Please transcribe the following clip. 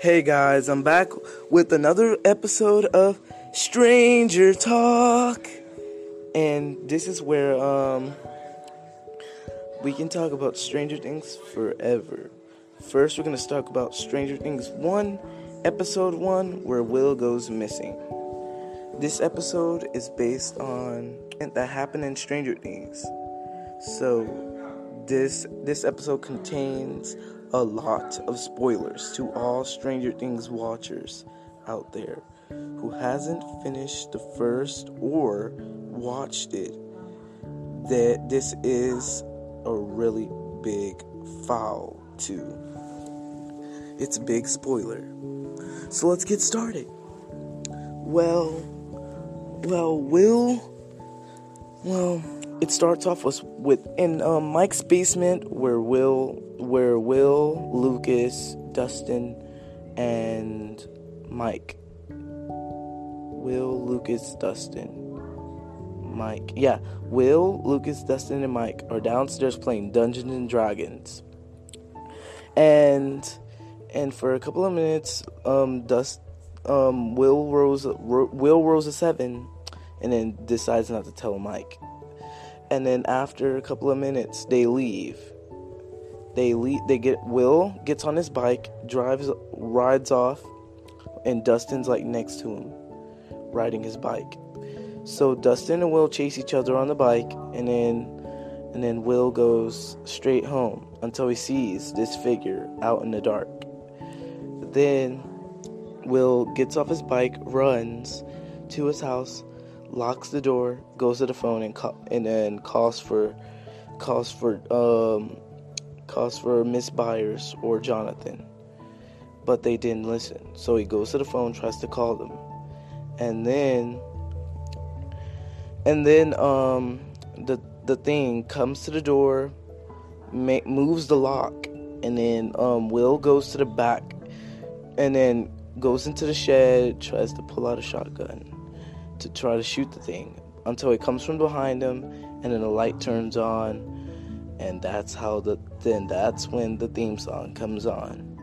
Hey guys, I'm back with another episode of Stranger Talk. And this is where um we can talk about Stranger Things forever. First, we're going to talk about Stranger Things 1, episode 1 where Will goes missing. This episode is based on that happened in Stranger Things. So, this this episode contains a lot of spoilers to all Stranger Things watchers out there who hasn't finished the first or watched it. That this is a really big foul too. It's a big spoiler. So let's get started. Well, well, Will. Well, it starts off with, with in um, Mike's basement where Will, where Will, Lucas, Dustin, and Mike. Will, Lucas, Dustin, Mike. Yeah, Will, Lucas, Dustin, and Mike are downstairs playing Dungeons and Dragons. And and for a couple of minutes, um, Dust, um, Will rolls Will rolls a seven, and then decides not to tell Mike. And then after a couple of minutes, they leave. They leave. They get Will gets on his bike, drives, rides off, and Dustin's like next to him, riding his bike. So Dustin and Will chase each other on the bike, and then and then Will goes straight home until he sees this figure out in the dark. Then Will gets off his bike, runs to his house, locks the door, goes to the phone, and and then calls for calls for um calls for Miss Byers or Jonathan. But they didn't listen. So he goes to the phone, tries to call them. And then and then um the the thing comes to the door, ma- moves the lock, and then um Will goes to the back and then goes into the shed, tries to pull out a shotgun to try to shoot the thing until it comes from behind him and then the light turns on and that's how the then that's when the theme song comes on